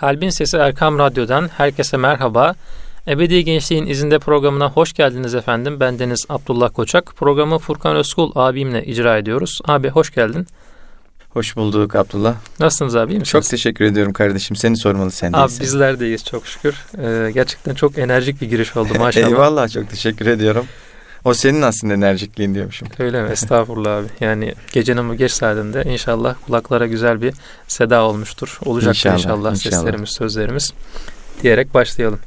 Kalbin Sesi Erkam Radyo'dan herkese merhaba. Ebedi Gençliğin izinde programına hoş geldiniz efendim. Ben Deniz Abdullah Koçak. Programı Furkan Özkul abimle icra ediyoruz. Abi hoş geldin. Hoş bulduk Abdullah. Nasılsınız abi iyi misiniz? Çok teşekkür ediyorum kardeşim. Seni sormalı sen Abi bizler deyiz çok şükür. Ee, gerçekten çok enerjik bir giriş oldu maşallah. Eyvallah çok teşekkür ediyorum. O senin aslında enerjikliğin diyormuşum. Öyle mi? Estağfurullah abi. Yani gecenin bu geç saatinde inşallah kulaklara güzel bir seda olmuştur. Olacak inşallah, inşallah, inşallah seslerimiz, sözlerimiz diyerek başlayalım.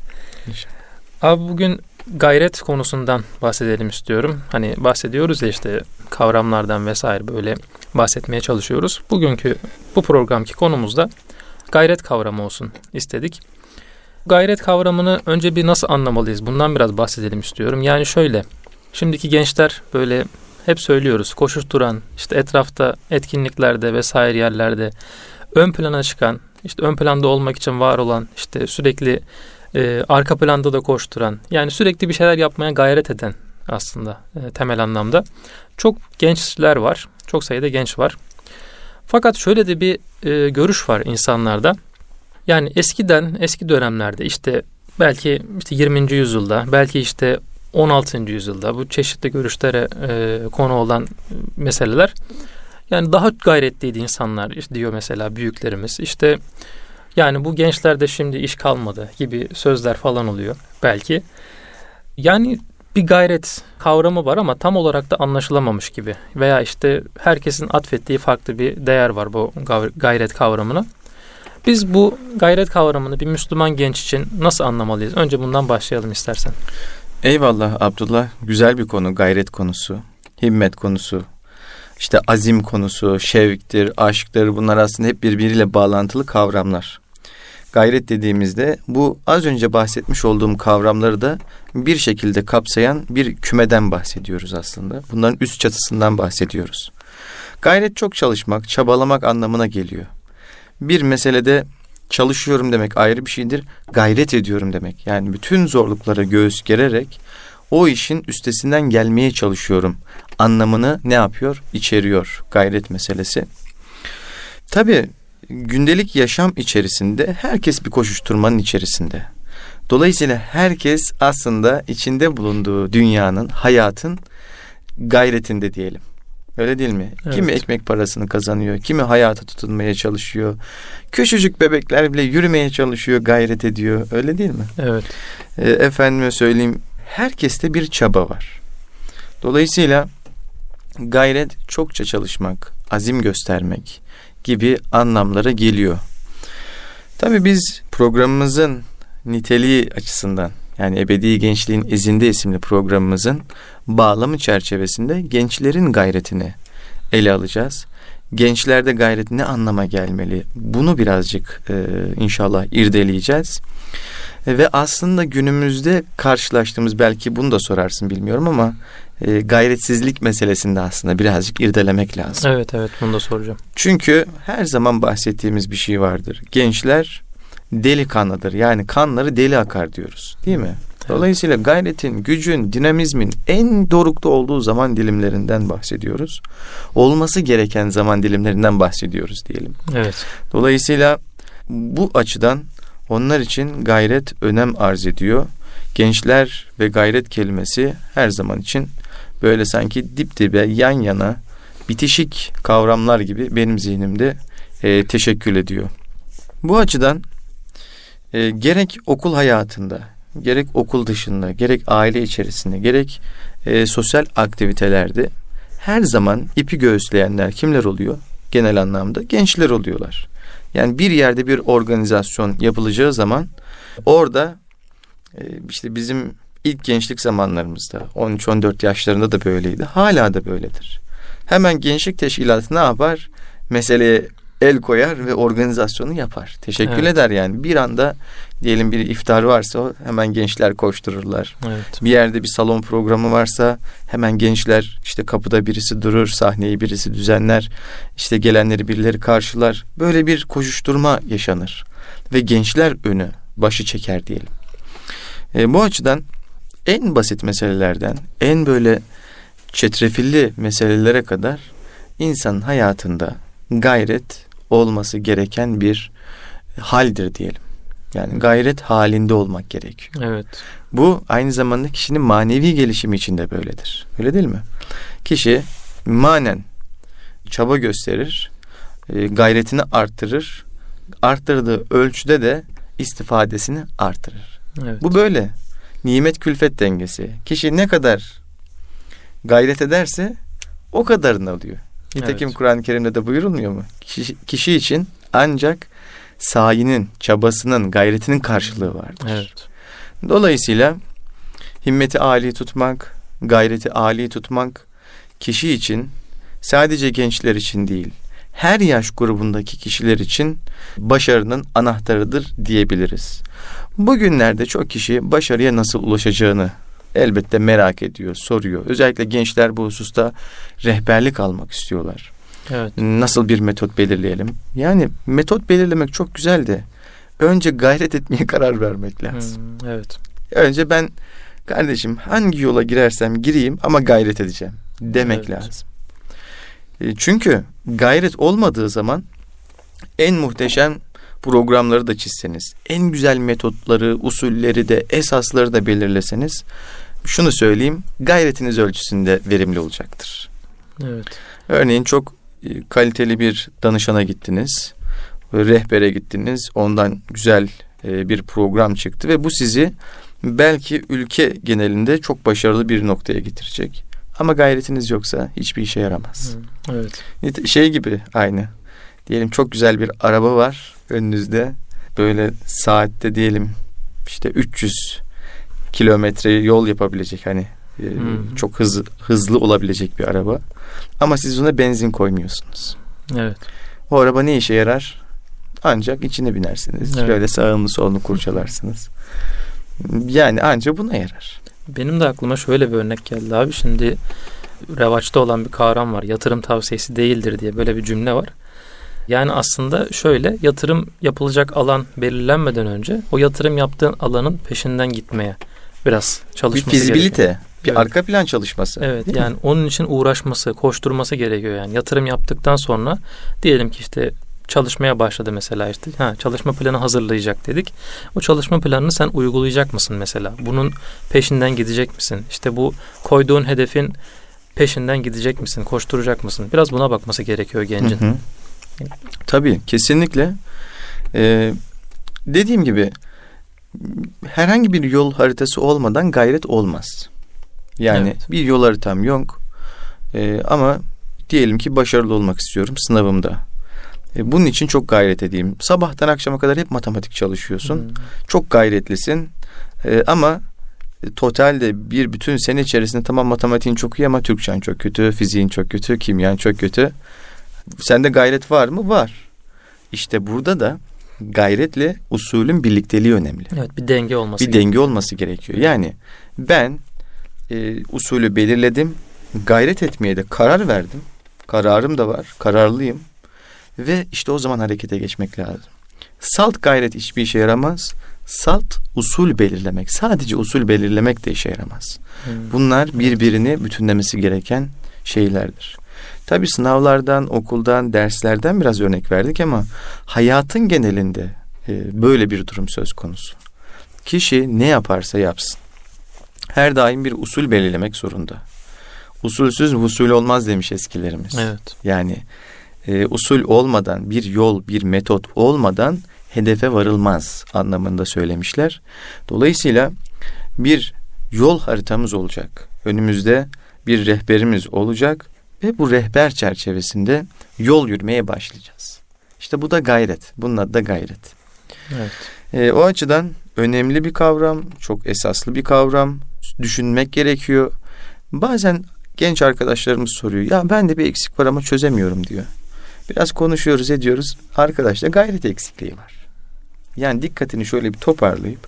İnşallah. Abi bugün gayret konusundan bahsedelim istiyorum. Hani bahsediyoruz ya işte kavramlardan vesaire böyle bahsetmeye çalışıyoruz. Bugünkü bu programki konumuzda gayret kavramı olsun istedik. Gayret kavramını önce bir nasıl anlamalıyız? Bundan biraz bahsedelim istiyorum. Yani şöyle, şimdiki gençler böyle hep söylüyoruz koşuşturan, işte etrafta etkinliklerde vesaire yerlerde ön plana çıkan, işte ön planda olmak için var olan, işte sürekli e, arka planda da koşturan, yani sürekli bir şeyler yapmaya gayret eden aslında e, temel anlamda. Çok gençler var, çok sayıda genç var. Fakat şöyle de bir e, görüş var insanlarda. Yani eskiden, eski dönemlerde işte belki işte 20. yüzyılda, belki işte 16. yüzyılda bu çeşitli görüşlere e, konu olan meseleler yani daha gayretliydi insanlar diyor mesela büyüklerimiz. İşte yani bu gençlerde şimdi iş kalmadı gibi sözler falan oluyor belki. Yani bir gayret kavramı var ama tam olarak da anlaşılamamış gibi. Veya işte herkesin atfettiği farklı bir değer var bu gayret kavramına. Biz bu gayret kavramını bir Müslüman genç için nasıl anlamalıyız? Önce bundan başlayalım istersen. Eyvallah Abdullah. Güzel bir konu gayret konusu, himmet konusu, işte azim konusu, şevktir, aşktır bunlar aslında hep birbiriyle bağlantılı kavramlar. Gayret dediğimizde bu az önce bahsetmiş olduğum kavramları da bir şekilde kapsayan bir kümeden bahsediyoruz aslında. Bunların üst çatısından bahsediyoruz. Gayret çok çalışmak, çabalamak anlamına geliyor. Bir meselede çalışıyorum demek ayrı bir şeydir. Gayret ediyorum demek. Yani bütün zorluklara göğüs gererek o işin üstesinden gelmeye çalışıyorum anlamını ne yapıyor? İçeriyor gayret meselesi. Tabii gündelik yaşam içerisinde herkes bir koşuşturmanın içerisinde. Dolayısıyla herkes aslında içinde bulunduğu dünyanın, hayatın gayretinde diyelim. Öyle değil mi? Evet. Kimi ekmek parasını kazanıyor, kimi hayata tutunmaya çalışıyor. Küçücük bebekler bile yürümeye çalışıyor, gayret ediyor. Öyle değil mi? Evet. E, efendime söyleyeyim, herkeste bir çaba var. Dolayısıyla gayret çokça çalışmak, azim göstermek gibi anlamlara geliyor. Tabii biz programımızın niteliği açısından yani Ebedi Gençliğin İzinde isimli programımızın bağlamı çerçevesinde gençlerin gayretini ele alacağız. Gençlerde gayret ne anlama gelmeli? Bunu birazcık e, inşallah irdeleyeceğiz. E, ve aslında günümüzde karşılaştığımız belki bunu da sorarsın bilmiyorum ama e, gayretsizlik meselesinde aslında birazcık irdelemek lazım. Evet evet bunu da soracağım. Çünkü her zaman bahsettiğimiz bir şey vardır. Gençler deli kanlıdır. Yani kanları deli akar diyoruz. Değil mi? Dolayısıyla gayretin, gücün, dinamizmin en dorukta olduğu zaman dilimlerinden bahsediyoruz. Olması gereken zaman dilimlerinden bahsediyoruz diyelim. Evet. Dolayısıyla bu açıdan onlar için gayret önem arz ediyor. Gençler ve gayret kelimesi her zaman için böyle sanki dip dibe yan yana bitişik kavramlar gibi benim zihnimde e, teşekkül ediyor. Bu açıdan e, gerek okul hayatında, gerek okul dışında, gerek aile içerisinde, gerek e, sosyal aktivitelerde her zaman ipi göğüsleyenler kimler oluyor? Genel anlamda gençler oluyorlar. Yani bir yerde bir organizasyon yapılacağı zaman orada e, işte bizim ilk gençlik zamanlarımızda 13-14 yaşlarında da böyleydi. Hala da böyledir. Hemen gençlik teşkilatı ne yapar? Meseleye el koyar ve organizasyonu yapar. Teşekkür evet. eder yani. Bir anda diyelim bir iftar varsa hemen gençler koştururlar. Evet. Bir yerde bir salon programı varsa hemen gençler işte kapıda birisi durur, sahneyi birisi düzenler. işte gelenleri birileri karşılar. Böyle bir koşuşturma yaşanır. Ve gençler önü başı çeker diyelim. E, bu açıdan en basit meselelerden en böyle çetrefilli meselelere kadar insanın hayatında gayret olması gereken bir haldir diyelim. Yani gayret halinde olmak gerekiyor. Evet. Bu aynı zamanda kişinin manevi gelişimi için de böyledir. Öyle değil mi? Kişi manen çaba gösterir, e, gayretini arttırır. Arttırdığı ölçüde de istifadesini artırır. Evet. Bu böyle. Nimet külfet dengesi. Kişi ne kadar gayret ederse o kadarını alıyor. Nitekim evet. Kur'an-ı Kerim'de de buyurulmuyor mu? Kişi, kişi için ancak sayinin, çabasının, gayretinin karşılığı vardır. Evet. Dolayısıyla himmeti âli tutmak, gayreti âli tutmak kişi için sadece gençler için değil, her yaş grubundaki kişiler için başarının anahtarıdır diyebiliriz. Bugünlerde çok kişi başarıya nasıl ulaşacağını elbette merak ediyor, soruyor. Özellikle gençler bu hususta rehberlik almak istiyorlar. Evet. Nasıl bir metot belirleyelim? Yani metot belirlemek çok güzel de önce gayret etmeye karar vermek lazım. Hmm, evet. Önce ben kardeşim hangi yola girersem gireyim ama gayret edeceğim demek evet. lazım. E, çünkü gayret olmadığı zaman en muhteşem programları da çizseniz, en güzel metotları, usulleri de, esasları da belirleseniz şunu söyleyeyim, gayretiniz ölçüsünde verimli olacaktır. Evet. Örneğin çok e, kaliteli bir danışana gittiniz, rehbere gittiniz, ondan güzel e, bir program çıktı ve bu sizi belki ülke genelinde çok başarılı bir noktaya getirecek. Ama gayretiniz yoksa hiçbir işe yaramaz. Evet. Şey gibi aynı. Diyelim çok güzel bir araba var önünüzde. Böyle saatte diyelim işte 300 kilometre yol yapabilecek hani e, hmm. çok hızlı hızlı olabilecek bir araba. Ama siz ona benzin koymuyorsunuz. Evet. O araba ne işe yarar? Ancak içine binersiniz. Evet. Şöyle sağını solunu kurcalarsınız. Yani ancak buna yarar. Benim de aklıma şöyle bir örnek geldi abi. Şimdi revaçta olan bir kavram var. Yatırım tavsiyesi değildir diye böyle bir cümle var. Yani aslında şöyle yatırım yapılacak alan belirlenmeden önce o yatırım yaptığın alanın peşinden gitmeye biraz çalışması Bir fizibilite, gerekiyor. bir evet. arka plan çalışması. Evet yani mi? onun için uğraşması, koşturması gerekiyor yani. Yatırım yaptıktan sonra diyelim ki işte çalışmaya başladı mesela işte. Ha, çalışma planı hazırlayacak dedik. O çalışma planını sen uygulayacak mısın mesela? Bunun peşinden gidecek misin? İşte bu koyduğun hedefin peşinden gidecek misin? Koşturacak mısın? Biraz buna bakması gerekiyor gencin. Hı hı. Tabii kesinlikle. Ee, dediğim gibi herhangi bir yol haritası olmadan gayret olmaz. Yani evet. bir yol haritam yok. Ee, ama diyelim ki başarılı olmak istiyorum sınavımda. Ee, bunun için çok gayret edeyim. Sabahtan akşama kadar hep matematik çalışıyorsun. Hmm. Çok gayretlisin. Ee, ama totalde bir bütün sene içerisinde tamam matematiğin çok iyi ama Türkçen çok kötü, fiziğin çok kötü, kimyan çok kötü. Sende gayret var mı? Var. İşte burada da gayretle usulün birlikteliği önemli. Evet bir denge olması Bir denge olması gerekiyor. Yani ben e, usulü belirledim. Gayret etmeye de karar verdim. Kararım da var. Kararlıyım. Ve işte o zaman harekete geçmek lazım. Salt gayret hiçbir işe yaramaz. Salt usul belirlemek. Sadece usul belirlemek de işe yaramaz. Hmm. Bunlar birbirini bütünlemesi gereken şeylerdir. Tabi sınavlardan, okuldan, derslerden biraz örnek verdik ama hayatın genelinde e, böyle bir durum söz konusu. Kişi ne yaparsa yapsın. Her daim bir usul belirlemek zorunda. Usulsüz usul olmaz demiş eskilerimiz. Evet. Yani e, usul olmadan, bir yol, bir metot olmadan hedefe varılmaz anlamında söylemişler. Dolayısıyla bir yol haritamız olacak. Önümüzde bir rehberimiz olacak ve bu rehber çerçevesinde yol yürümeye başlayacağız. İşte bu da gayret. Bunun adı da gayret. Evet. E, o açıdan önemli bir kavram, çok esaslı bir kavram. Düşünmek gerekiyor. Bazen genç arkadaşlarımız soruyor. Ya ben de bir eksik var ama çözemiyorum diyor. Biraz konuşuyoruz ediyoruz. Arkadaşta gayret eksikliği var. Yani dikkatini şöyle bir toparlayıp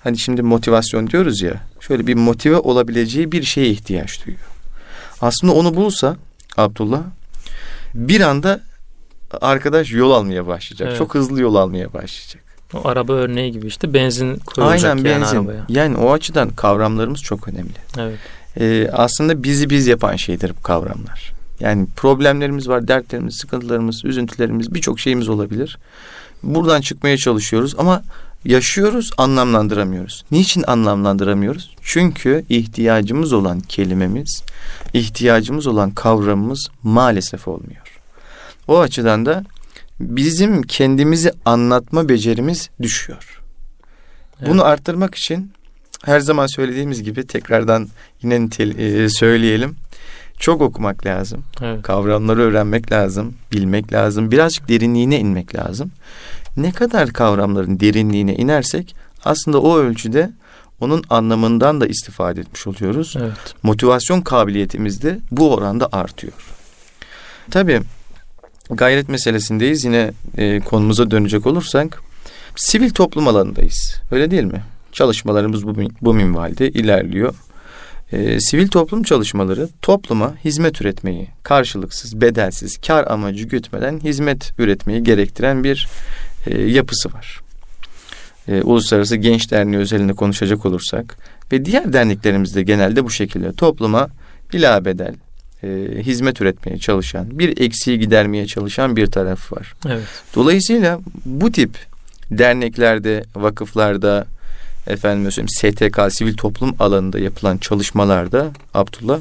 hani şimdi motivasyon diyoruz ya şöyle bir motive olabileceği bir şeye ihtiyaç duyuyor. Aslında onu bulsa Abdullah bir anda arkadaş yol almaya başlayacak. Evet. Çok hızlı yol almaya başlayacak. O araba örneği gibi işte benzin koyulacak Aynen, yani benzin. arabaya. Yani o açıdan kavramlarımız çok önemli. Evet. Ee, aslında bizi biz yapan şeydir bu kavramlar. Yani problemlerimiz var, dertlerimiz, sıkıntılarımız, üzüntülerimiz birçok şeyimiz olabilir. buradan çıkmaya çalışıyoruz ama yaşıyoruz, anlamlandıramıyoruz. Niçin anlamlandıramıyoruz? Çünkü ihtiyacımız olan kelimemiz, ihtiyacımız olan kavramımız maalesef olmuyor. O açıdan da bizim kendimizi anlatma becerimiz düşüyor. Evet. Bunu arttırmak için her zaman söylediğimiz gibi tekrardan yine nitel, e, söyleyelim. Çok okumak lazım. Evet. Kavramları öğrenmek lazım, bilmek lazım. Birazcık derinliğine inmek lazım. Ne kadar kavramların derinliğine inersek aslında o ölçüde onun anlamından da istifade etmiş oluyoruz. Evet. Motivasyon kabiliyetimiz de bu oranda artıyor. Tabii gayret meselesindeyiz. Yine e, konumuza dönecek olursak sivil toplum alanındayız. Öyle değil mi? Çalışmalarımız bu, bu minvalde ilerliyor. E, sivil toplum çalışmaları topluma hizmet üretmeyi karşılıksız, bedelsiz, kar amacı gütmeden hizmet üretmeyi gerektiren bir e, yapısı var. E, Uluslararası Genç Derneği özelinde konuşacak olursak ve diğer derneklerimizde genelde bu şekilde topluma bila bedel e, hizmet üretmeye çalışan, bir eksiği gidermeye çalışan bir taraf var. Evet. Dolayısıyla bu tip derneklerde, vakıflarda, efendim söyleyeyim STK sivil toplum alanında yapılan çalışmalarda Abdullah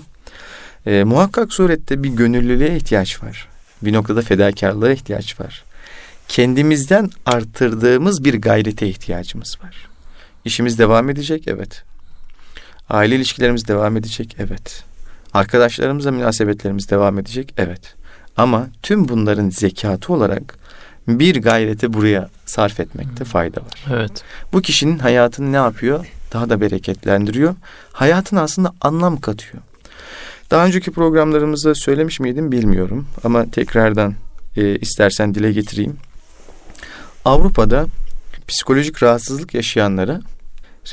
e, muhakkak surette bir gönüllülüğe ihtiyaç var. Bir noktada fedakarlığa ihtiyaç var. Kendimizden arttırdığımız bir gayrete ihtiyacımız var. İşimiz devam edecek evet. Aile ilişkilerimiz devam edecek evet. Arkadaşlarımızla münasebetlerimiz devam edecek evet. Ama tüm bunların zekatı olarak bir gayreti buraya sarf etmekte fayda var. Evet. Bu kişinin hayatını ne yapıyor? Daha da bereketlendiriyor. Hayatına aslında anlam katıyor. Daha önceki programlarımızda söylemiş miydim bilmiyorum ama tekrardan e, istersen dile getireyim. Avrupa'da psikolojik rahatsızlık yaşayanlara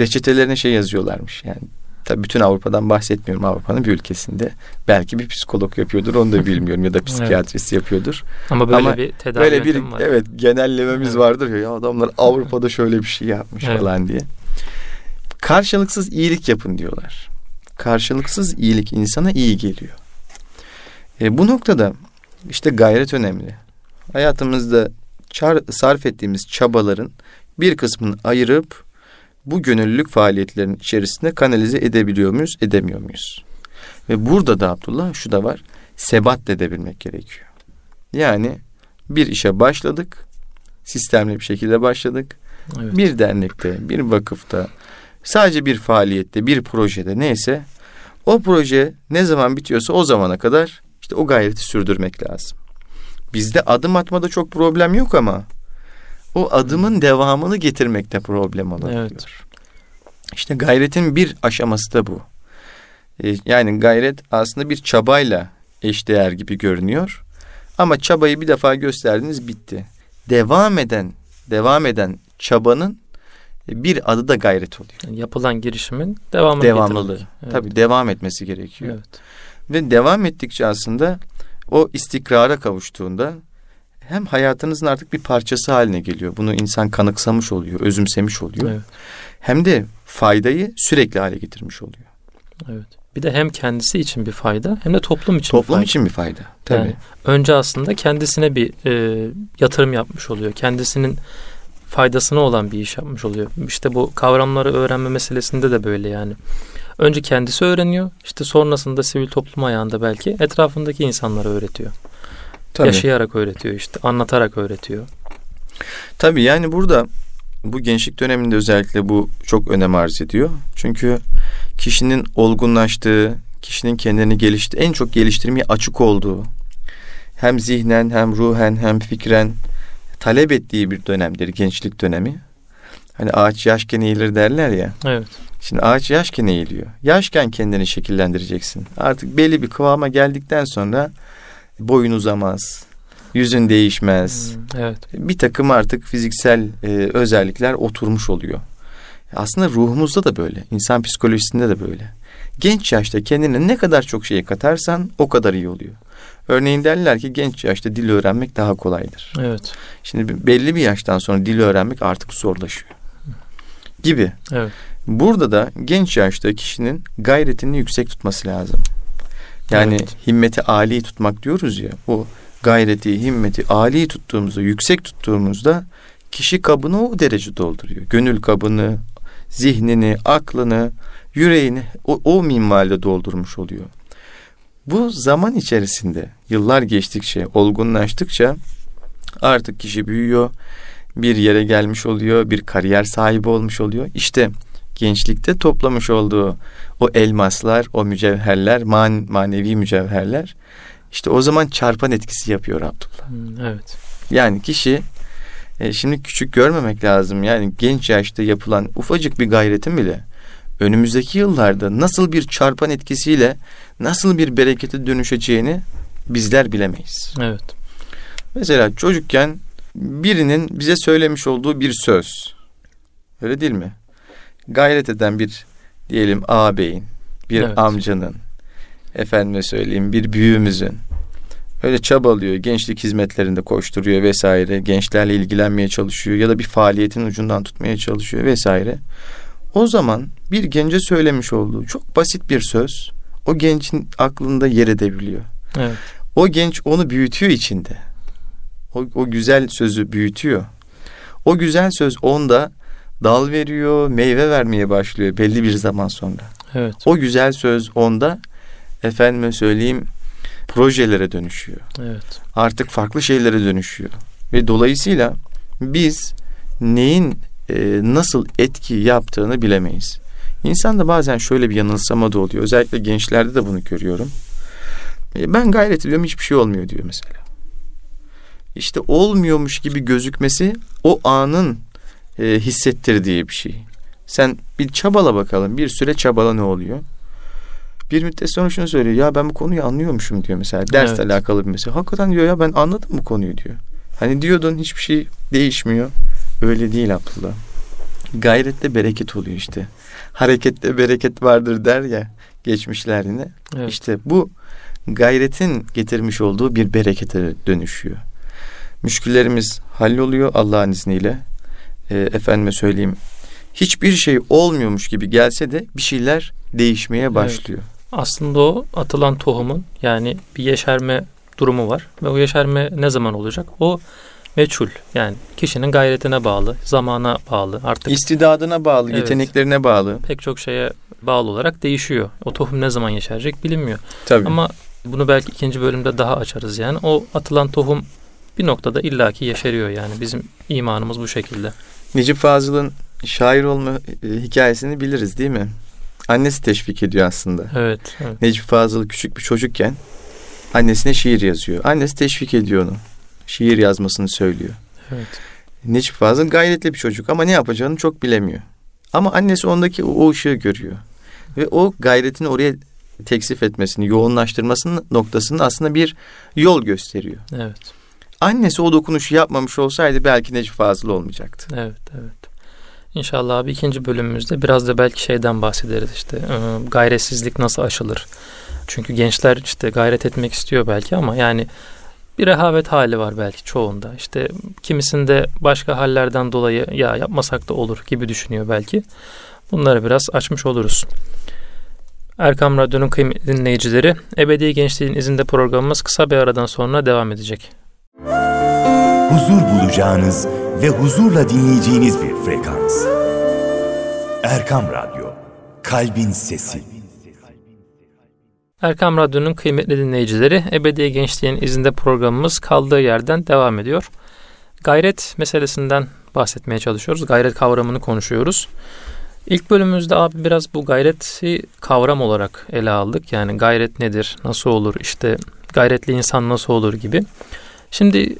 reçetelerine şey yazıyorlarmış. Yani Tabii bütün Avrupa'dan bahsetmiyorum Avrupa'nın bir ülkesinde. Belki bir psikolog yapıyordur onu da bilmiyorum ya da psikiyatrist evet. yapıyordur. Ama böyle Ama bir tedavi böyle bir var. evet genellememiz evet. vardır ya, adamlar Avrupa'da şöyle bir şey yapmış evet. falan diye. Karşılıksız iyilik yapın diyorlar. Karşılıksız iyilik insana iyi geliyor. E, bu noktada işte gayret önemli. Hayatımızda çar, sarf ettiğimiz çabaların bir kısmını ayırıp bu gönüllülük faaliyetlerinin içerisinde kanalize edebiliyor muyuz, edemiyor muyuz? Ve burada da Abdullah şu da var. Sebat edebilmek gerekiyor. Yani bir işe başladık. Sistemli bir şekilde başladık. Evet. Bir dernekte, bir vakıfta, sadece bir faaliyette, bir projede neyse o proje ne zaman bitiyorsa o zamana kadar işte o gayreti sürdürmek lazım. Bizde adım atmada çok problem yok ama o adımın devamını getirmekte problem olabiliyor. Evet. İşte gayretin bir aşaması da bu. Ee, yani gayret aslında bir çabayla eşdeğer gibi görünüyor. Ama çabayı bir defa gösterdiniz bitti. Devam eden, devam eden çabanın bir adı da gayret oluyor. Yani yapılan girişimin devamını devamlılığı. Evet. Tabii devam etmesi gerekiyor. Evet. Ve devam ettikçe aslında o istikrara kavuştuğunda hem hayatınızın artık bir parçası haline geliyor. Bunu insan kanıksamış oluyor, özümsemiş oluyor. Evet. Hem de faydayı sürekli hale getirmiş oluyor. Evet. Bir de hem kendisi için bir fayda hem de toplum için toplum bir fayda. için bir fayda. Tabii. Yani önce aslında kendisine bir e, yatırım yapmış oluyor. Kendisinin faydasına olan bir iş yapmış oluyor. İşte bu kavramları öğrenme meselesinde de böyle yani. Önce kendisi öğreniyor. İşte sonrasında sivil toplum ayağında belki etrafındaki insanlara öğretiyor. Tabii. Yaşayarak öğretiyor işte, anlatarak öğretiyor. Tabii yani burada bu gençlik döneminde özellikle bu çok önem arz ediyor. Çünkü kişinin olgunlaştığı, kişinin kendini gelişti en çok geliştirmeye açık olduğu, hem zihnen hem ruhen hem fikren talep ettiği bir dönemdir gençlik dönemi. Hani ağaç yaşken eğilir derler ya. Evet. Şimdi ağaç yaşken eğiliyor. Yaşken kendini şekillendireceksin. Artık belli bir kıvama geldikten sonra boyun uzamaz, yüzün değişmez. Hmm, evet. Bir takım artık fiziksel e, özellikler oturmuş oluyor. Aslında ruhumuzda da böyle, insan psikolojisinde de böyle. Genç yaşta kendine ne kadar çok şey katarsan o kadar iyi oluyor. Örneğin derler ki genç yaşta dil öğrenmek daha kolaydır. Evet. Şimdi belli bir yaştan sonra dil öğrenmek artık zorlaşıyor. Gibi. Evet. Burada da genç yaşta kişinin gayretini yüksek tutması lazım. Yani evet. himmeti âli tutmak diyoruz ya. O gayreti, himmeti âli tuttuğumuzda, yüksek tuttuğumuzda kişi kabını o derece dolduruyor. Gönül kabını, zihnini, aklını, yüreğini o, o minvalde doldurmuş oluyor. Bu zaman içerisinde yıllar geçtikçe, olgunlaştıkça artık kişi büyüyor, bir yere gelmiş oluyor, bir kariyer sahibi olmuş oluyor. İşte gençlikte toplamış olduğu o elmaslar, o mücevherler, man, manevi mücevherler işte o zaman çarpan etkisi yapıyor Abdullah. Hmm, evet. Yani kişi e, şimdi küçük görmemek lazım. Yani genç yaşta yapılan ufacık bir gayretin bile önümüzdeki yıllarda nasıl bir çarpan etkisiyle nasıl bir berekete dönüşeceğini bizler bilemeyiz. Evet. Mesela çocukken birinin bize söylemiş olduğu bir söz. Öyle değil mi? Gayret eden bir diyelim ağabeyin, bir evet. amcanın, efendime söyleyeyim bir büyüğümüzün öyle çabalıyor, gençlik hizmetlerinde koşturuyor vesaire, gençlerle ilgilenmeye çalışıyor ya da bir faaliyetin ucundan tutmaya çalışıyor vesaire. O zaman bir gence söylemiş olduğu çok basit bir söz o gencin aklında yer edebiliyor. Evet. O genç onu büyütüyor içinde. O, o güzel sözü büyütüyor. O güzel söz onda dal veriyor, meyve vermeye başlıyor belli bir zaman sonra. Evet. O güzel söz onda efendime söyleyeyim projelere dönüşüyor. Evet. Artık farklı şeylere dönüşüyor. Ve dolayısıyla biz neyin e, nasıl etki yaptığını bilemeyiz. İnsanda bazen şöyle bir yanılsama da oluyor. Özellikle gençlerde de bunu görüyorum. E, ben gayret ediyorum hiçbir şey olmuyor diyor mesela. İşte olmuyormuş gibi gözükmesi o anın e, hissettirdiği bir şey. Sen bir çabala bakalım. Bir süre çabala ne oluyor? Bir müddet sonra şunu söylüyor. Ya ben bu konuyu anlıyormuşum diyor mesela. Dersle evet. alakalı bir mesele. Hakikaten diyor ya ben anladım bu konuyu diyor. Hani diyordun hiçbir şey değişmiyor. Öyle değil Abdullah. Gayrette bereket oluyor işte. Harekette bereket vardır der ya geçmişler yine. Evet. İşte bu gayretin getirmiş olduğu bir berekete dönüşüyor. Müşküllerimiz halloluyor Allah'ın izniyle. E, efendime söyleyeyim hiçbir şey olmuyormuş gibi gelse de bir şeyler değişmeye başlıyor. Evet. Aslında o atılan tohumun yani bir yeşerme durumu var ve o yeşerme ne zaman olacak? O meçhul. Yani kişinin gayretine bağlı, zamana bağlı. Artık istidadına bağlı, evet, yeteneklerine bağlı. Pek çok şeye bağlı olarak değişiyor. O tohum ne zaman yeşerecek bilinmiyor. Tabii. Ama bunu belki ikinci bölümde daha açarız yani. O atılan tohum bir noktada illaki yeşeriyor yani. Bizim imanımız bu şekilde. Necip Fazıl'ın şair olma e, hikayesini biliriz değil mi? Annesi teşvik ediyor aslında. Evet, evet. Necip Fazıl küçük bir çocukken annesine şiir yazıyor. Annesi teşvik ediyor onu. Şiir yazmasını söylüyor. Evet. Necip Fazıl gayretli bir çocuk ama ne yapacağını çok bilemiyor. Ama annesi ondaki o ışığı görüyor. Ve o gayretini oraya teksif etmesini, yoğunlaştırmasının noktasını aslında bir yol gösteriyor. Evet. Annesi o dokunuşu yapmamış olsaydı belki Necip Fazıl olmayacaktı. Evet, evet. İnşallah abi ikinci bölümümüzde biraz da belki şeyden bahsederiz işte e, gayretsizlik nasıl aşılır. Çünkü gençler işte gayret etmek istiyor belki ama yani bir rehavet hali var belki çoğunda. İşte kimisinde başka hallerden dolayı ya yapmasak da olur gibi düşünüyor belki. Bunları biraz açmış oluruz. Erkam Radyo'nun kıymetli dinleyicileri, Ebedi Gençliğin izinde programımız kısa bir aradan sonra devam edecek. Huzur bulacağınız ve huzurla dinleyeceğiniz bir frekans. Erkam Radyo, Kalbin Sesi. Erkam Radyo'nun kıymetli dinleyicileri, Ebedi Gençliğin izinde programımız kaldığı yerden devam ediyor. Gayret meselesinden bahsetmeye çalışıyoruz. Gayret kavramını konuşuyoruz. İlk bölümümüzde abi biraz bu gayreti kavram olarak ele aldık. Yani gayret nedir, nasıl olur, işte gayretli insan nasıl olur gibi. Şimdi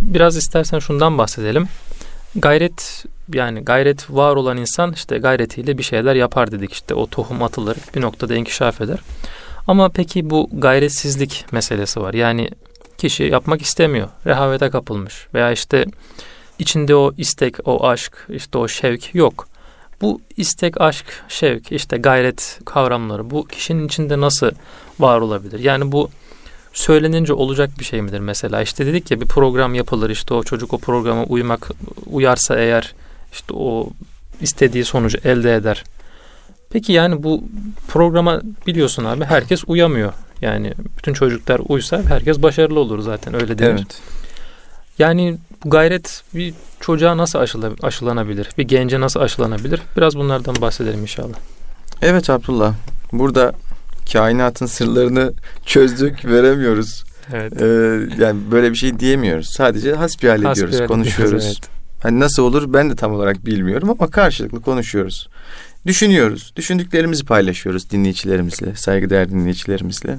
biraz istersen şundan bahsedelim. Gayret yani gayret var olan insan işte gayretiyle bir şeyler yapar dedik işte o tohum atılır bir noktada inkişaf eder. Ama peki bu gayretsizlik meselesi var. Yani kişi yapmak istemiyor. Rehavete kapılmış veya işte içinde o istek, o aşk, işte o şevk yok. Bu istek, aşk, şevk, işte gayret kavramları bu kişinin içinde nasıl var olabilir? Yani bu söylenince olacak bir şey midir mesela? İşte dedik ya bir program yapılır işte o çocuk o programa uymak uyarsa eğer işte o istediği sonucu elde eder. Peki yani bu programa biliyorsun abi herkes uyamıyor. Yani bütün çocuklar uysa herkes başarılı olur zaten öyle değil evet. Yani bu gayret bir çocuğa nasıl aşıla, aşılanabilir? Bir gence nasıl aşılanabilir? Biraz bunlardan bahsedelim inşallah. Evet Abdullah. Burada kainatın sırlarını çözdük, veremiyoruz. Evet. Ee, yani böyle bir şey diyemiyoruz. Sadece hasbihal ediyoruz, konuşuyoruz. Evet. Hani nasıl olur ben de tam olarak bilmiyorum ama karşılıklı konuşuyoruz. Düşünüyoruz. Düşündüklerimizi paylaşıyoruz dinleyicilerimizle, saygıdeğer dinleyicilerimizle.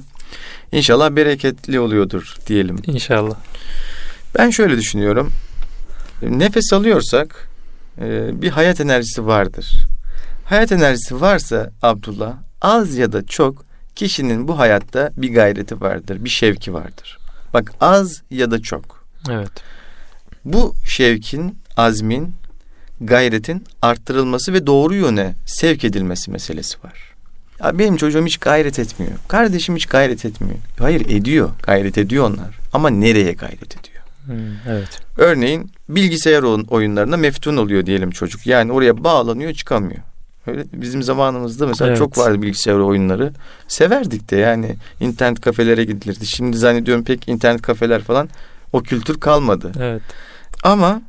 İnşallah bereketli oluyordur diyelim. İnşallah. Ben şöyle düşünüyorum. Nefes alıyorsak e, bir hayat enerjisi vardır. Hayat enerjisi varsa Abdullah az ya da çok kişinin bu hayatta bir gayreti vardır, bir şevki vardır. Bak az ya da çok. Evet. Bu şevkin, azmin, gayretin arttırılması ve doğru yöne sevk edilmesi meselesi var. Ya benim çocuğum hiç gayret etmiyor. Kardeşim hiç gayret etmiyor. Hayır ediyor. Gayret ediyor onlar. Ama nereye gayret ediyor? Hmm, evet. Örneğin bilgisayar oyunlarına meftun oluyor diyelim çocuk. Yani oraya bağlanıyor çıkamıyor. Öyle bizim zamanımızda mesela evet. çok vardı bilgisayar oyunları. Severdik de yani internet kafelere gidilirdi. Şimdi zannediyorum pek internet kafeler falan o kültür kalmadı. Evet. Ama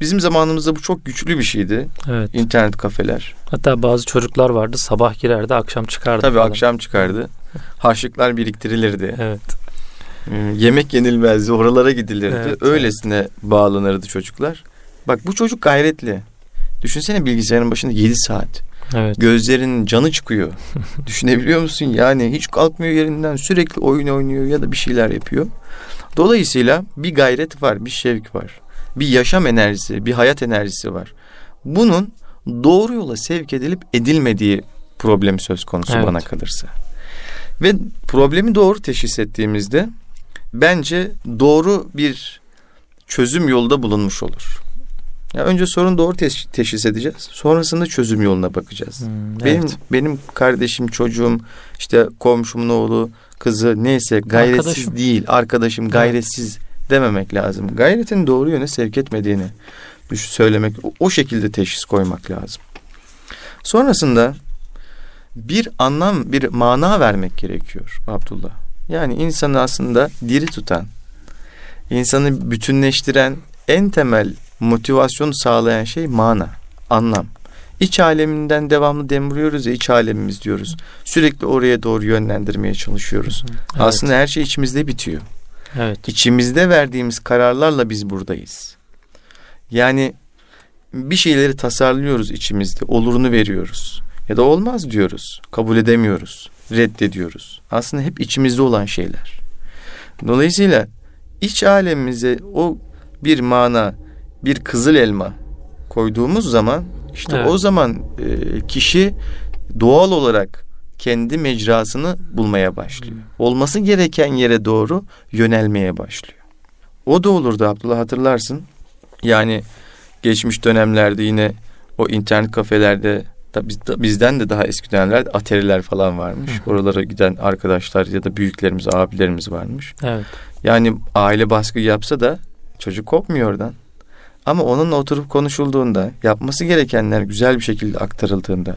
bizim zamanımızda bu çok güçlü bir şeydi. Evet. İnternet kafeler. Hatta bazı çocuklar vardı sabah girerdi akşam çıkardı. Tabii falan. akşam çıkardı. Harçlıklar biriktirilirdi. Evet. Ee, yemek yenilmezdi oralara gidilirdi. Evet, Öylesine evet. bağlanırdı çocuklar. Bak bu çocuk gayretli. Düşünsene bilgisayarın başında 7 saat. Evet. Gözlerinin canı çıkıyor. Düşünebiliyor musun? Yani hiç kalkmıyor yerinden sürekli oyun oynuyor ya da bir şeyler yapıyor. Dolayısıyla bir gayret var, bir şevk var. Bir yaşam enerjisi, bir hayat enerjisi var. Bunun doğru yola sevk edilip edilmediği problem söz konusu evet. bana kalırsa. Ve problemi doğru teşhis ettiğimizde bence doğru bir çözüm yolda bulunmuş olur. Ya önce sorun doğru teş- teşhis edeceğiz. Sonrasında çözüm yoluna bakacağız. Hmm, benim evet. benim kardeşim, çocuğum, işte komşumun oğlu, kızı neyse gayretsiz arkadaşım. değil, arkadaşım gayretsiz evet. dememek lazım. Gayretin doğru yöne sevk etmediğini söylemek, o şekilde teşhis koymak lazım. Sonrasında bir anlam, bir mana vermek gerekiyor Abdullah. Yani insanı aslında diri tutan, insanı bütünleştiren en temel motivasyonu sağlayan şey mana, anlam. İç aleminden devamlı dem vuruyoruz ya iç alemimiz diyoruz. Sürekli oraya doğru yönlendirmeye çalışıyoruz. Evet. Aslında her şey içimizde bitiyor. Evet. İçimizde verdiğimiz kararlarla biz buradayız. Yani bir şeyleri tasarlıyoruz içimizde, olurunu veriyoruz. Ya da olmaz diyoruz, kabul edemiyoruz, reddediyoruz. Aslında hep içimizde olan şeyler. Dolayısıyla iç alemimize o bir mana, bir kızıl elma koyduğumuz zaman işte evet. o zaman e, kişi doğal olarak kendi mecrasını bulmaya başlıyor. Olması gereken yere doğru yönelmeye başlıyor. O da olurdu Abdullah hatırlarsın. Yani geçmiş dönemlerde yine o internet kafelerde bizden de daha eski dönemlerde ateriler falan varmış. Hı. Oralara giden arkadaşlar ya da büyüklerimiz, abilerimiz varmış. Evet. Yani aile baskı yapsa da çocuk kopmuyor oradan. Ama onunla oturup konuşulduğunda, yapması gerekenler güzel bir şekilde aktarıldığında,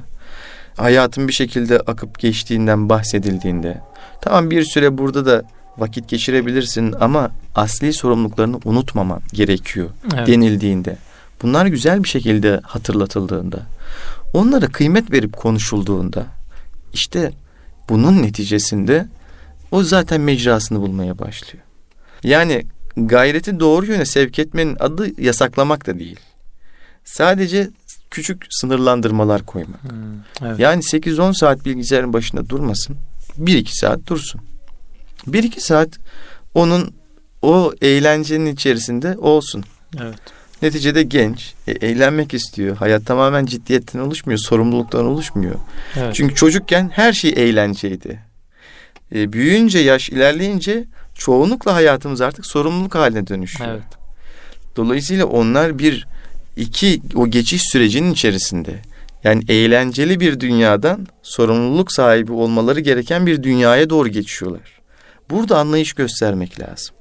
hayatın bir şekilde akıp geçtiğinden bahsedildiğinde, tamam bir süre burada da vakit geçirebilirsin ama asli sorumluluklarını unutmaman gerekiyor evet. denildiğinde, bunlar güzel bir şekilde hatırlatıldığında, onlara kıymet verip konuşulduğunda, işte bunun neticesinde o zaten mecrasını bulmaya başlıyor. Yani gayreti doğru yöne sevk etmenin adı yasaklamak da değil. Sadece küçük sınırlandırmalar koymak. Hmm, evet. Yani 8-10 saat bilgisayarın başında durmasın. 1-2 saat dursun. 1-2 saat onun o eğlencenin içerisinde olsun. Evet. Neticede genç, e, eğlenmek istiyor. Hayat tamamen ciddiyetten oluşmuyor, sorumluluktan oluşmuyor. Evet. Çünkü çocukken her şey eğlenceydi. E, büyüyünce, yaş ilerleyince çoğunlukla hayatımız artık sorumluluk haline dönüşüyor. Evet. Dolayısıyla onlar bir iki o geçiş sürecinin içerisinde yani eğlenceli bir dünyadan sorumluluk sahibi olmaları gereken bir dünyaya doğru geçiyorlar. Burada anlayış göstermek lazım.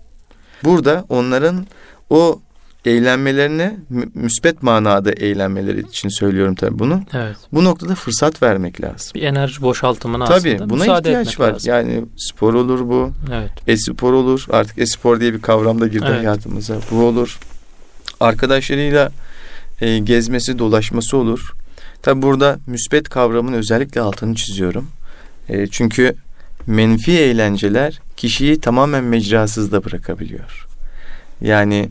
Burada onların o eğlenmelerine müspet manada eğlenmeleri için söylüyorum tabii bunu. Evet. Bu noktada fırsat vermek lazım. Bir enerji boşaltımına tabii, aslında buna ihtiyaç var. Lazım. Yani spor olur bu. Evet. E-spor olur. Artık e-spor diye bir kavram da girdi evet. hayatımıza. Bu olur. Arkadaşlarıyla e, gezmesi, dolaşması olur. Tabi burada müspet kavramın özellikle altını çiziyorum. E, çünkü menfi eğlenceler kişiyi tamamen mecrasız da bırakabiliyor. Yani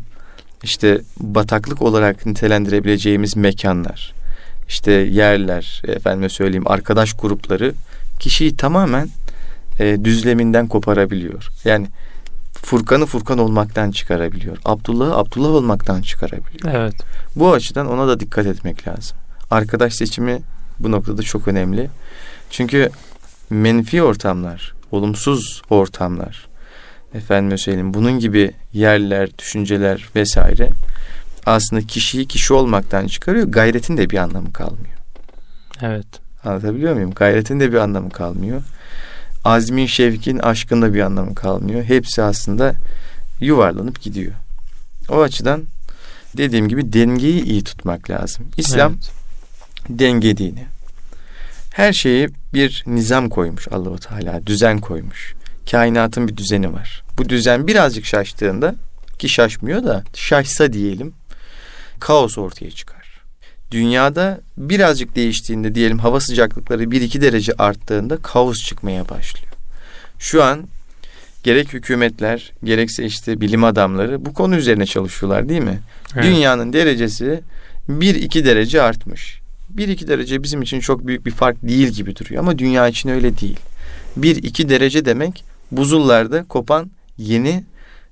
işte bataklık olarak nitelendirebileceğimiz mekanlar, işte yerler, efendime söyleyeyim arkadaş grupları kişiyi tamamen e, düzleminden koparabiliyor. Yani Furkan'ı Furkan olmaktan çıkarabiliyor. Abdullah'ı Abdullah olmaktan çıkarabiliyor. Evet. Bu açıdan ona da dikkat etmek lazım. Arkadaş seçimi bu noktada çok önemli. Çünkü menfi ortamlar, olumsuz ortamlar, efendim söyleyeyim bunun gibi yerler, düşünceler vesaire aslında kişiyi kişi olmaktan çıkarıyor. Gayretin de bir anlamı kalmıyor. Evet. Anlatabiliyor muyum? Gayretin de bir anlamı kalmıyor. Azmin, şevkin, aşkın da bir anlamı kalmıyor. Hepsi aslında yuvarlanıp gidiyor. O açıdan dediğim gibi dengeyi iyi tutmak lazım. İslam evet. denge dini. Her şeyi bir nizam koymuş Allahu Teala, düzen koymuş. Kainatın bir düzeni var. Bu düzen birazcık şaştığında ki şaşmıyor da şaşsa diyelim kaos ortaya çıkar. Dünyada birazcık değiştiğinde diyelim hava sıcaklıkları 1-2 derece arttığında kaos çıkmaya başlıyor. Şu an gerek hükümetler gerekse işte bilim adamları bu konu üzerine çalışıyorlar değil mi? Evet. Dünyanın derecesi 1-2 derece artmış. 1-2 derece bizim için çok büyük bir fark değil gibi duruyor ama dünya için öyle değil. 1-2 derece demek buzullarda kopan yeni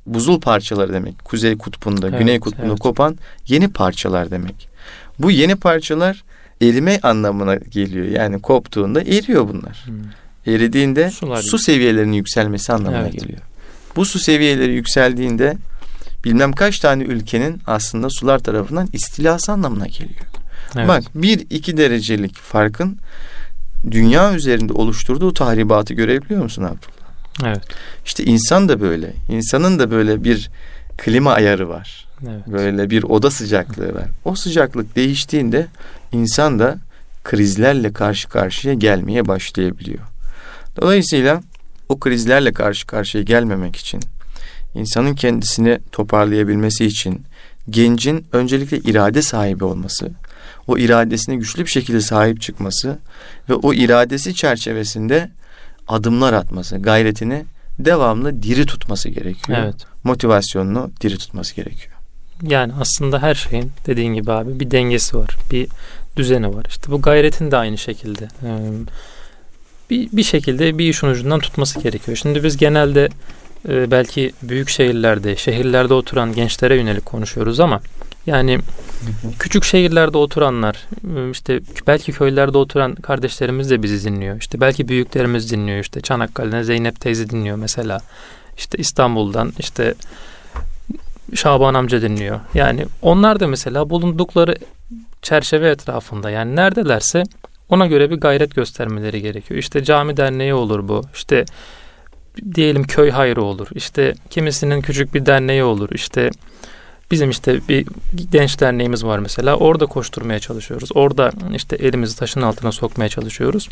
buzul parçaları demek. Kuzey kutbunda, evet, güney kutbunda evet. kopan yeni parçalar demek. Bu yeni parçalar erime anlamına geliyor. Yani koptuğunda eriyor bunlar. Hmm. Eridiğinde Sular su seviyelerinin yükselmesi anlamına evet. geliyor. Bu su seviyeleri yükseldiğinde bilmem kaç tane ülkenin aslında sular tarafından istilası anlamına geliyor. Evet. Bak bir iki derecelik farkın dünya üzerinde oluşturduğu tahribatı görebiliyor musun Abdullah? Evet. İşte insan da böyle. İnsanın da böyle bir klima ayarı var. Evet. Böyle bir oda sıcaklığı var. O sıcaklık değiştiğinde insan da krizlerle karşı karşıya gelmeye başlayabiliyor. Dolayısıyla o krizlerle karşı karşıya gelmemek için insanın kendisini toparlayabilmesi için gencin öncelikle irade sahibi olması, o iradesine güçlü bir şekilde sahip çıkması ve o iradesi çerçevesinde adımlar atması, gayretini devamlı diri tutması gerekiyor. Evet. Motivasyonunu diri tutması gerekiyor. Yani aslında her şeyin dediğin gibi abi bir dengesi var. Bir düzeni var. İşte bu gayretin de aynı şekilde. Bir, bir şekilde bir işin ucundan tutması gerekiyor. Şimdi biz genelde belki büyük şehirlerde, şehirlerde oturan gençlere yönelik konuşuyoruz ama yani küçük şehirlerde oturanlar, işte belki köylerde oturan kardeşlerimiz de bizi dinliyor. İşte belki büyüklerimiz dinliyor. İşte Çanakkale'den Zeynep teyze dinliyor mesela. İşte İstanbul'dan işte Şaban amca dinliyor. Yani onlar da mesela bulundukları çerçeve etrafında yani neredelerse ona göre bir gayret göstermeleri gerekiyor. İşte cami derneği olur bu. İşte diyelim köy hayrı olur. İşte kimisinin küçük bir derneği olur. İşte bizim işte bir genç derneğimiz var mesela. Orada koşturmaya çalışıyoruz. Orada işte elimizi taşın altına sokmaya çalışıyoruz.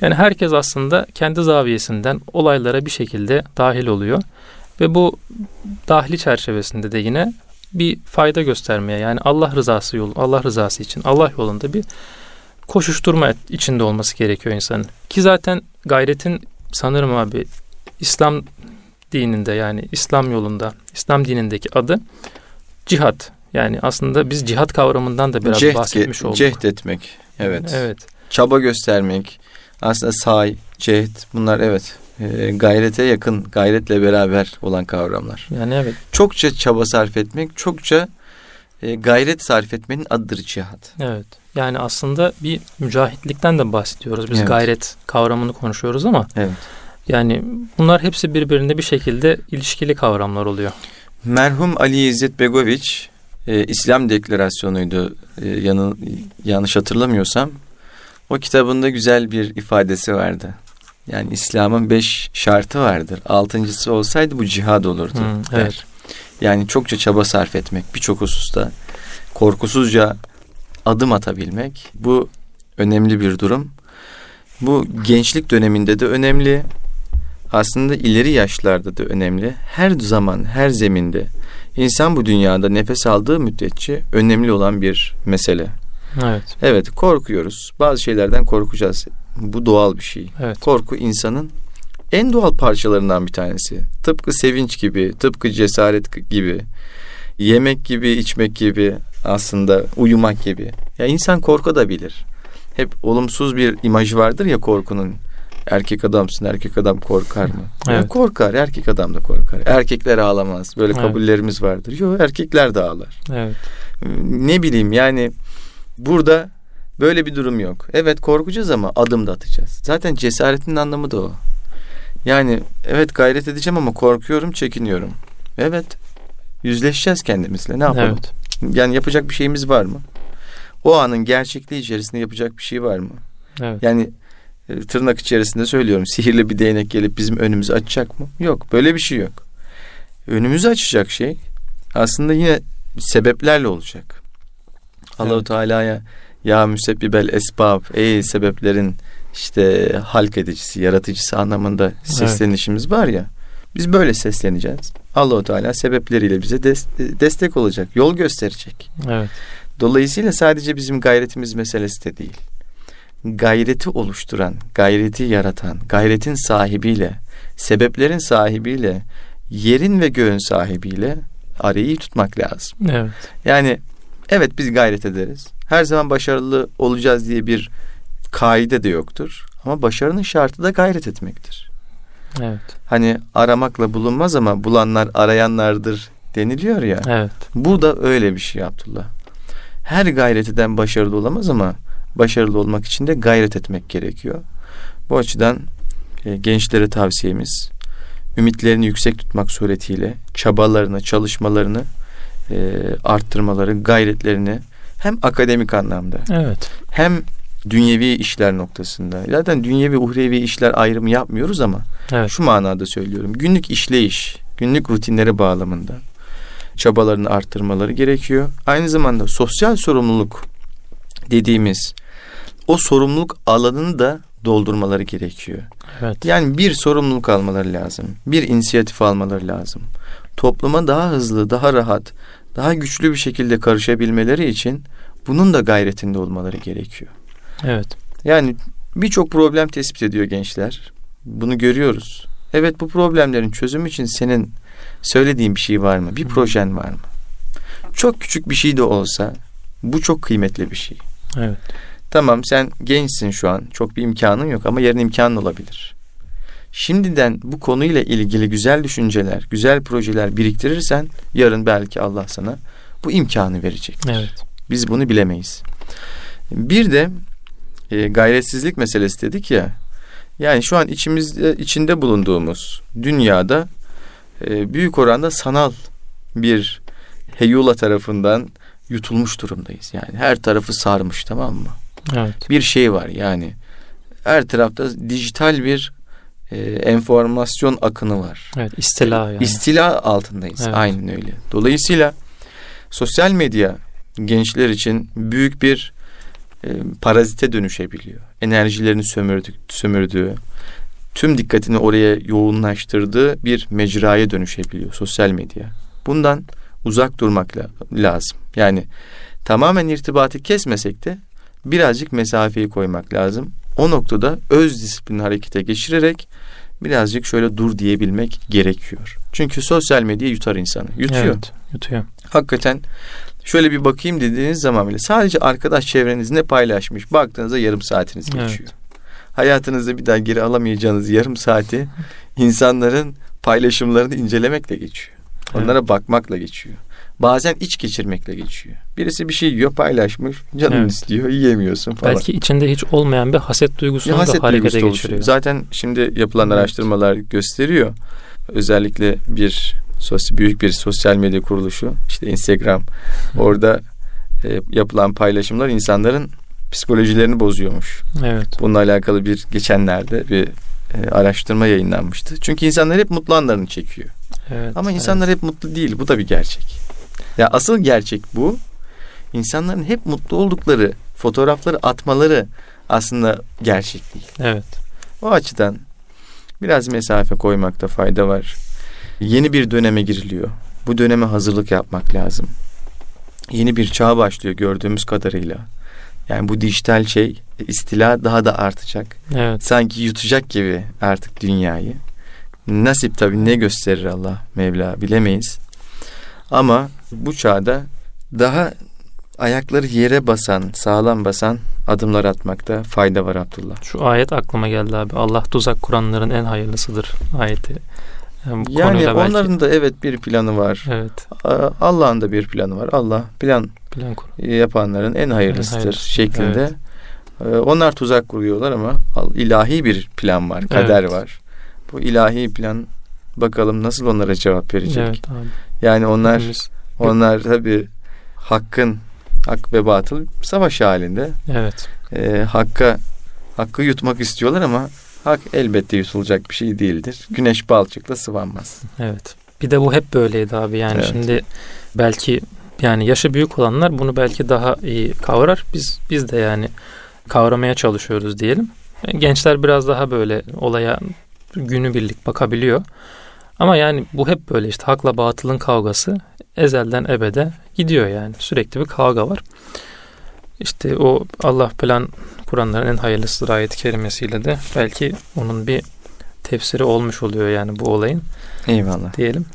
Yani herkes aslında kendi zaviyesinden olaylara bir şekilde dahil oluyor. Ve bu dahli çerçevesinde de yine bir fayda göstermeye yani Allah rızası yolu Allah rızası için Allah yolunda bir koşuşturma içinde olması gerekiyor insanın. Ki zaten gayretin sanırım abi İslam dininde yani İslam yolunda İslam dinindeki adı cihat. Yani aslında biz cihat kavramından da biraz Cehd, bahsetmiş olduk. Cehd etmek. Evet. Evet. Çaba göstermek. Aslında say, cehd bunlar evet e, gayrete yakın, gayretle beraber olan kavramlar. Yani evet. Çokça çaba sarf etmek, çokça e, gayret sarf etmenin adıdır cihat. Evet. Yani aslında bir mücahitlikten de bahsediyoruz. Biz evet. gayret kavramını konuşuyoruz ama evet. yani bunlar hepsi birbirinde bir şekilde ilişkili kavramlar oluyor. Merhum Ali İzzet Begoviç e, İslam Deklarasyonu'ydu e, yanı, yanlış hatırlamıyorsam. O kitabında güzel bir ifadesi vardı. Yani İslam'ın beş şartı vardır. Altıncısı olsaydı bu cihad olurdu. Hmm, evet. Yani çokça çaba sarf etmek birçok hususta korkusuzca adım atabilmek bu önemli bir durum. Bu gençlik döneminde de önemli. Aslında ileri yaşlarda da önemli. Her zaman, her zeminde insan bu dünyada nefes aldığı müddetçe önemli olan bir mesele. Evet. Evet, korkuyoruz. Bazı şeylerden korkacağız. Bu doğal bir şey. Evet. Korku insanın en doğal parçalarından bir tanesi. Tıpkı sevinç gibi, tıpkı cesaret gibi, yemek gibi, içmek gibi, aslında uyumak gibi. Ya insan korku da bilir. Hep olumsuz bir imajı vardır ya korkunun. Erkek adamsın, erkek adam korkar mı? Evet. Ya korkar, erkek adam da korkar. Erkekler ağlamaz. Böyle Evet. kabullerimiz vardır. Yok, erkekler de ağlar. Evet. Ne bileyim yani burada böyle bir durum yok. Evet korkacağız ama adım da atacağız. Zaten cesaretin anlamı da o. Yani evet gayret edeceğim ama korkuyorum, çekiniyorum. Evet. Yüzleşeceğiz kendimizle. Ne yapalım? Evet. Yani yapacak bir şeyimiz var mı? O anın gerçekliği içerisinde yapacak bir şey var mı? Evet. Yani tırnak içerisinde söylüyorum. Sihirli bir değnek gelip bizim önümüzü açacak mı? Yok. Böyle bir şey yok. Önümüzü açacak şey aslında yine sebeplerle olacak. Allahu Evet. Teala'ya ya müsebbibel esbab ey sebeplerin işte halk edicisi, yaratıcısı anlamında seslenişimiz var ya. Biz böyle sesleneceğiz. Allahu Teala sebepleriyle bize des- destek olacak, yol gösterecek. Evet. Dolayısıyla sadece bizim gayretimiz meselesi de değil. Gayreti oluşturan, gayreti yaratan, gayretin sahibiyle, sebeplerin sahibiyle, yerin ve göğün sahibiyle arayı tutmak lazım. Evet. Yani evet biz gayret ederiz. Her zaman başarılı olacağız diye bir kaide de yoktur. Ama başarının şartı da gayret etmektir. Evet. Hani aramakla bulunmaz ama bulanlar arayanlardır deniliyor ya. Evet. Bu da öyle bir şey Abdullah. Her gayret eden başarılı olamaz ama başarılı olmak için de gayret etmek gerekiyor. Bu açıdan e, gençlere tavsiyemiz ümitlerini yüksek tutmak suretiyle çabalarını, çalışmalarını e, arttırmaları, gayretlerini hem akademik anlamda Evet. hem dünyevi işler noktasında. Zaten dünyevi uhrevi işler ayrımı yapmıyoruz ama Evet. şu manada söylüyorum. Günlük işleyiş, günlük rutinleri bağlamında çabalarını arttırmaları gerekiyor. Aynı zamanda sosyal sorumluluk dediğimiz o sorumluluk alanını da doldurmaları gerekiyor. Evet. Yani bir sorumluluk almaları lazım. Bir inisiyatif almaları lazım. Topluma daha hızlı, daha rahat, daha güçlü bir şekilde karışabilmeleri için bunun da gayretinde olmaları gerekiyor. Evet. Yani birçok problem tespit ediyor gençler. Bunu görüyoruz. Evet bu problemlerin çözümü için senin söylediğin bir şey var mı? Bir projen var mı? Çok küçük bir şey de olsa bu çok kıymetli bir şey. Evet. Tamam sen gençsin şu an. Çok bir imkanın yok ama yarın imkanın olabilir. Şimdiden bu konuyla ilgili güzel düşünceler, güzel projeler biriktirirsen yarın belki Allah sana bu imkanı verecek. Evet. Biz bunu bilemeyiz. Bir de e, gayretsizlik meselesi dedik ya. Yani şu an içimizde içinde bulunduğumuz dünyada e, büyük oranda sanal bir heyula tarafından yutulmuş durumdayız. Yani her tarafı sarmış tamam mı? Evet. Bir şey var yani. Her tarafta dijital bir e, enformasyon akını var. Evet. İstila yani. İstila altındayız. Evet. Aynen öyle. Dolayısıyla sosyal medya gençler için büyük bir e, parazite dönüşebiliyor. Enerjilerini sömürdük, sömürdüğü, tüm dikkatini oraya yoğunlaştırdığı bir mecraya dönüşebiliyor sosyal medya. Bundan uzak durmak la- lazım. Yani tamamen irtibatı kesmesek de birazcık mesafeyi koymak lazım. O noktada öz disiplini harekete geçirerek birazcık şöyle dur diyebilmek gerekiyor. Çünkü sosyal medya yutar insanı. Yutuyor. Evet. Yutuyor. Hakikaten şöyle bir bakayım dediğiniz zaman bile sadece arkadaş çevreniz ne paylaşmış baktığınızda yarım saatiniz Evet. geçiyor. Hayatınızda bir daha geri alamayacağınız yarım saati insanların paylaşımlarını incelemekle geçiyor. Onlara bakmakla geçiyor. Bazen iç geçirmekle geçiyor. Birisi bir şey yiyor paylaşmış canın Evet. istiyor yiyemiyorsun falan. Belki içinde hiç olmayan bir haset duygusunu Ya haset da harekete geçiriyor. oluşuyor. Zaten şimdi yapılan Evet. araştırmalar gösteriyor. Özellikle bir sosyal büyük bir sosyal medya kuruluşu işte Instagram orada e, yapılan paylaşımlar insanların psikolojilerini bozuyormuş. Evet. Bununla alakalı bir geçenlerde bir e, araştırma yayınlanmıştı. Çünkü insanlar hep mutlu anlarını çekiyor. Evet, Ama insanlar evet. hep mutlu değil. Bu da bir gerçek. Ya asıl gerçek bu. İnsanların hep mutlu oldukları fotoğrafları atmaları aslında gerçek değil. Evet. O açıdan biraz mesafe koymakta fayda var. Yeni bir döneme giriliyor. Bu döneme hazırlık yapmak lazım. Yeni bir çağ başlıyor gördüğümüz kadarıyla. Yani bu dijital şey istila daha da artacak. Evet. Sanki yutacak gibi artık dünyayı. Nasip tabii ne gösterir Allah Mevla bilemeyiz. Ama bu çağda daha ayakları yere basan, sağlam basan adımlar atmakta fayda var Abdullah. Şu ayet aklıma geldi abi. Allah tuzak kuranların en hayırlısıdır ayeti. Yani, Yani konuyla belki- onların da evet bir planı var. Evet. Allah'ın da bir planı var. Allah plan Plan kur. yapanların en hayırlısıdır En hayırlısı, şeklinde. evet. Ee, Onlar tuzak kuruyorlar ama ilahi bir plan var, kader Evet. var. Bu ilahi plan bakalım nasıl onlara cevap verecek. Evet abi. Yani onlar Hepimiz- onlar tabii hakkın hak ve batıl savaş halinde. Evet. Ee, hakka hakkı yutmak istiyorlar ama hak elbette yutulacak bir şey değildir. Güneş balçıkla sıvanmaz. Evet. Bir de bu hep böyleydi abi. Yani Evet. şimdi belki yani yaşı büyük olanlar bunu belki daha iyi kavrar. Biz biz de yani kavramaya çalışıyoruz diyelim. Gençler biraz daha böyle olaya günübirlik bakabiliyor. Ama yani bu hep böyle işte hakla batılın kavgası ezelden ebede gidiyor yani. Sürekli bir kavga var. İşte o Allah plan Kur'anların en hayırlısı ayet-i kerimesiyle de belki onun bir tefsiri olmuş oluyor yani bu olayın Eyvallah. diyelim.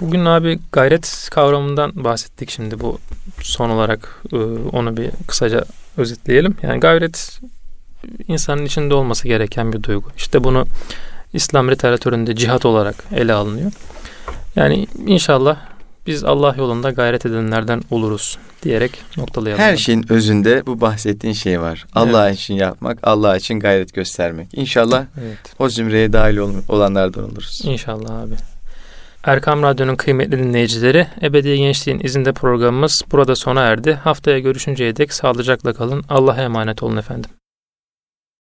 Bugün abi gayret kavramından bahsettik şimdi bu son olarak e, onu bir kısaca özetleyelim. Yani gayret insanın içinde olması gereken bir duygu. İşte bunu İslam literatüründe cihat olarak ele alınıyor. Yani inşallah biz Allah yolunda gayret edenlerden oluruz diyerek noktalayalım. Her şeyin özünde bu bahsettiğin şey var. Allah için yapmak, Allah için gayret göstermek. İnşallah Evet. o zümreye dahil ol- olanlardan oluruz. İnşallah abi. Erkam Radyo'nun kıymetli dinleyicileri, Ebedi Gençliğin izinde programımız burada sona erdi. Haftaya görüşünceye dek sağlıcakla kalın. Allah'a emanet olun efendim.